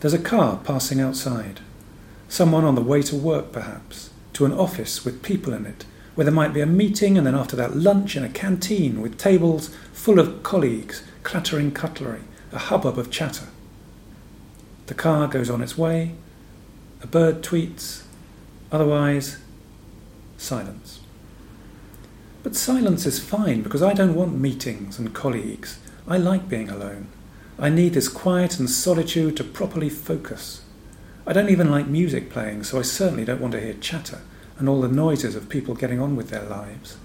There's a car passing outside. Someone on the way to work, perhaps, to an office with people in it, where there might be a meeting and then after that lunch in a canteen with tables full of colleagues, clattering cutlery, a hubbub of chatter. The car goes on its way, a bird tweets, otherwise, silence. But silence is fine because I don't want meetings and colleagues. I like being alone. I need this quiet and solitude to properly focus. I don't even like music playing, so I certainly don't want to hear chatter and all the noises of people getting on with their lives.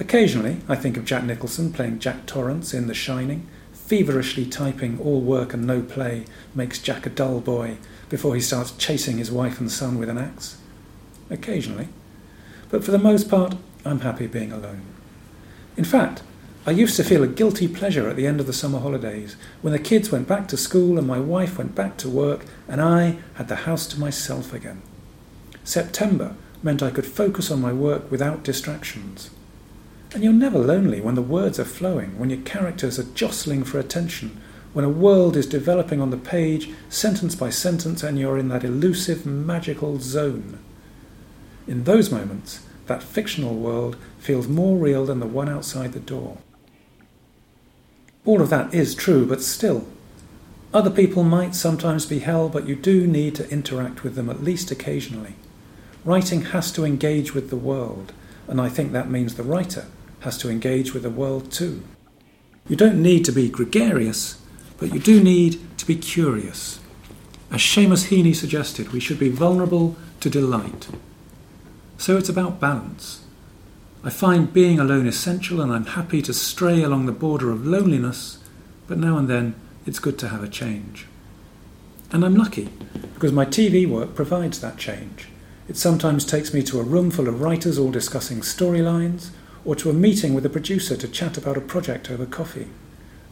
Occasionally, I think of Jack Nicholson playing Jack Torrance in The Shining, feverishly typing all work and no play makes Jack a dull boy before he starts chasing his wife and son with an axe. Occasionally. But for the most part, I'm happy being alone. In fact, I used to feel a guilty pleasure at the end of the summer holidays when the kids went back to school and my wife went back to work and I had the house to myself again. September meant I could focus on my work without distractions. And you're never lonely when the words are flowing, when your characters are jostling for attention, when a world is developing on the page, sentence by sentence, and you're in that elusive, magical zone. In those moments, that fictional world feels more real than the one outside the door. All of that is true, but still, other people might sometimes be hell, but you do need to interact with them at least occasionally. Writing has to engage with the world, and I think that means the writer has to engage with the world too. You don't need to be gregarious, but you do need to be curious. As Seamus Heaney suggested, we should be vulnerable to delight. So it's about balance. I find being alone essential and I'm happy to stray along the border of loneliness, but now and then it's good to have a change. And I'm lucky because my TV work provides that change. It sometimes takes me to a room full of writers all discussing storylines, or to a meeting with a producer to chat about a project over coffee.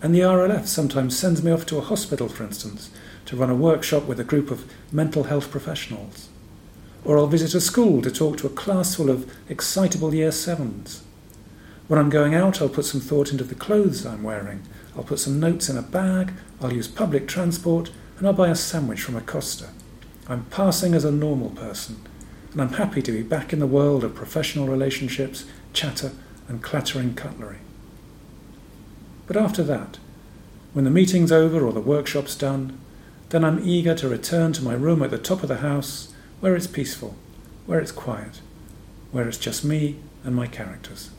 And the RLF sometimes sends me off to a hospital, for instance, to run a workshop with a group of mental health professionals. Or I'll visit a school to talk to a class full of excitable year sevens. When I'm going out, I'll put some thought into the clothes I'm wearing. I'll put some notes in a bag, I'll use public transport, and I'll buy a sandwich from a Costa. I'm passing as a normal person, and I'm happy to be back in the world of professional relationships, chatter, and clattering cutlery. But after that, when the meeting's over or the workshop's done, then I'm eager to return to my room at the top of the house where it's peaceful, where it's quiet, where it's just me and my characters.